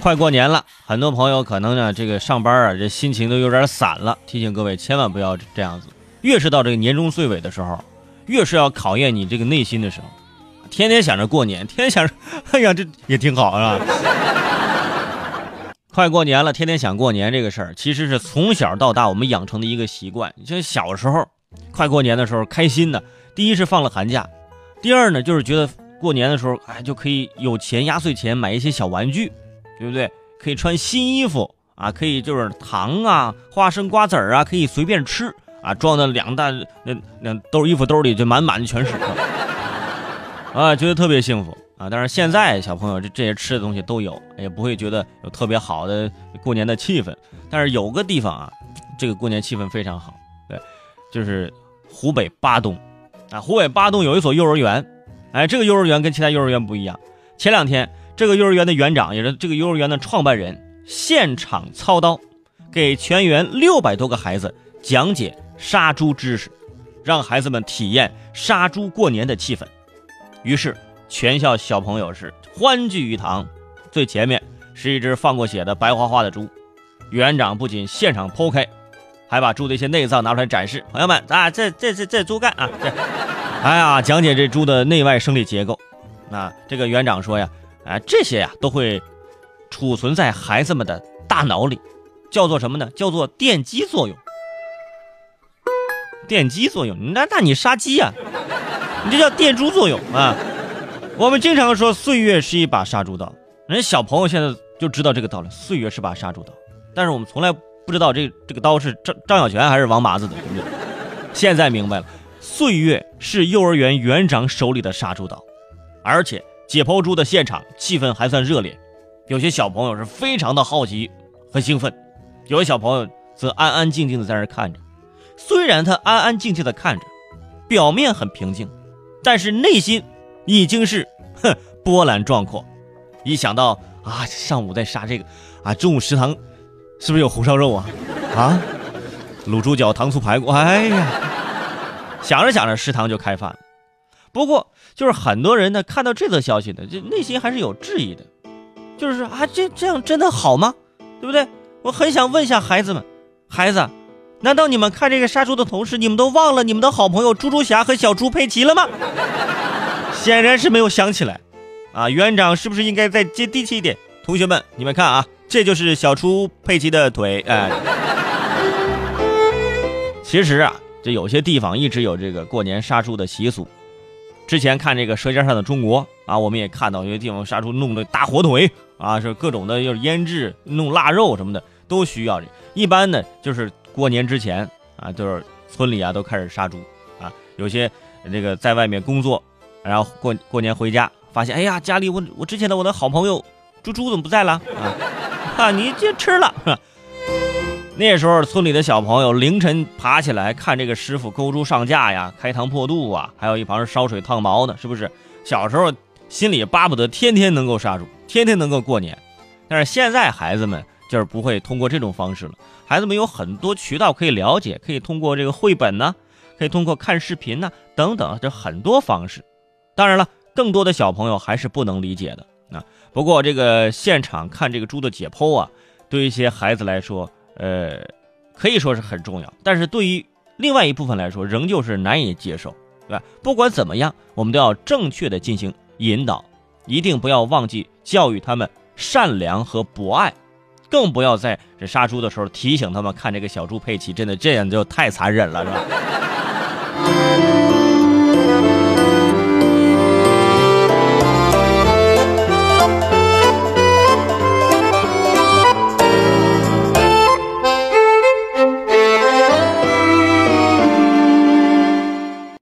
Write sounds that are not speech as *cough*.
快过年了，很多朋友可能呢，这个上班啊，这心情都有点散了。提醒各位，千万不要这样子。越是到这个年终岁尾的时候，越是要考验你这个内心的时候。天天想着过年，天天想着，哎呀，这也挺好，是吧？快过年了，天天想过年这个事儿，其实是从小到大我们养成的一个习惯。像小时候，快过年的时候，开心的，第一是放了寒假，第二呢，就是觉得过年的时候，哎，就可以有钱压岁钱买一些小玩具。对不对？可以穿新衣服啊，可以就是糖啊、花生、瓜子儿啊，可以随便吃啊，装的两大那那兜衣服兜里就满满的全是，*laughs* 啊，觉得特别幸福啊。但是现在小朋友这这些吃的东西都有，也不会觉得有特别好的过年的气氛。但是有个地方啊，这个过年气氛非常好，对，就是湖北巴东啊，湖北巴东有一所幼儿园，哎，这个幼儿园跟其他幼儿园不一样，前两天。这个幼儿园的园长也是这个幼儿园的创办人，现场操刀，给全园六百多个孩子讲解杀猪知识，让孩子们体验杀猪过年的气氛。于是，全校小朋友是欢聚一堂。最前面是一只放过血的白花花的猪，园长不仅现场剖开，还把猪的一些内脏拿出来展示。朋友们啊，这这这这猪肝啊，这，哎呀，讲解这猪的内外生理结构。那这个园长说呀。啊，这些呀都会储存在孩子们的大脑里，叫做什么呢？叫做电击作用。电击作用，那那你杀鸡呀？你这叫电猪作用啊！我们经常说岁月是一把杀猪刀，人小朋友现在就知道这个道理，岁月是把杀猪刀。但是我们从来不知道这这个刀是张张小泉还是王麻子的，对不对？现在明白了，岁月是幼儿园园长手里的杀猪刀，而且。解剖猪的现场气氛还算热烈，有些小朋友是非常的好奇和兴奋，有些小朋友则安安静静的在那看着。虽然他安安静静的看着，表面很平静，但是内心已经是 *laughs* 哼波澜壮阔。一想到啊上午在杀这个，啊中午食堂是不是有红烧肉啊？啊，*laughs* 卤猪脚、糖醋排骨，哎呀，想着想着食堂就开饭了。不过，就是很多人呢看到这则消息呢，就内心还是有质疑的，就是说啊，这这样真的好吗？对不对？我很想问一下孩子们，孩子，难道你们看这个杀猪的同时，你们都忘了你们的好朋友猪猪侠和小猪佩奇了吗？*laughs* 显然是没有想起来，啊，园长是不是应该再接地气一点？同学们，你们看啊，这就是小猪佩奇的腿，哎。其实啊，这有些地方一直有这个过年杀猪的习俗。之前看这个《舌尖上的中国》啊，我们也看到有些地方杀猪弄的大火腿啊，是各种的，就是腌制、弄腊肉什么的都需要。一般呢，就是过年之前啊，就是村里啊都开始杀猪啊。有些这个在外面工作，然后过过年回家，发现哎呀，家里我我之前的我的好朋友猪猪怎么不在了啊？啊，*laughs* 你就吃了。那时候村里的小朋友凌晨爬起来看这个师傅勾猪上架呀，开膛破肚啊，还有一旁烧水烫毛呢，是不是？小时候心里巴不得天天能够杀猪，天天能够过年。但是现在孩子们就是不会通过这种方式了，孩子们有很多渠道可以了解，可以通过这个绘本呢，可以通过看视频呢，等等，这很多方式。当然了，更多的小朋友还是不能理解的啊。不过这个现场看这个猪的解剖啊，对一些孩子来说。呃，可以说是很重要，但是对于另外一部分来说，仍旧是难以接受，对吧？不管怎么样，我们都要正确的进行引导，一定不要忘记教育他们善良和博爱，更不要在这杀猪的时候提醒他们看这个小猪佩奇，真的这样就太残忍了，是吧？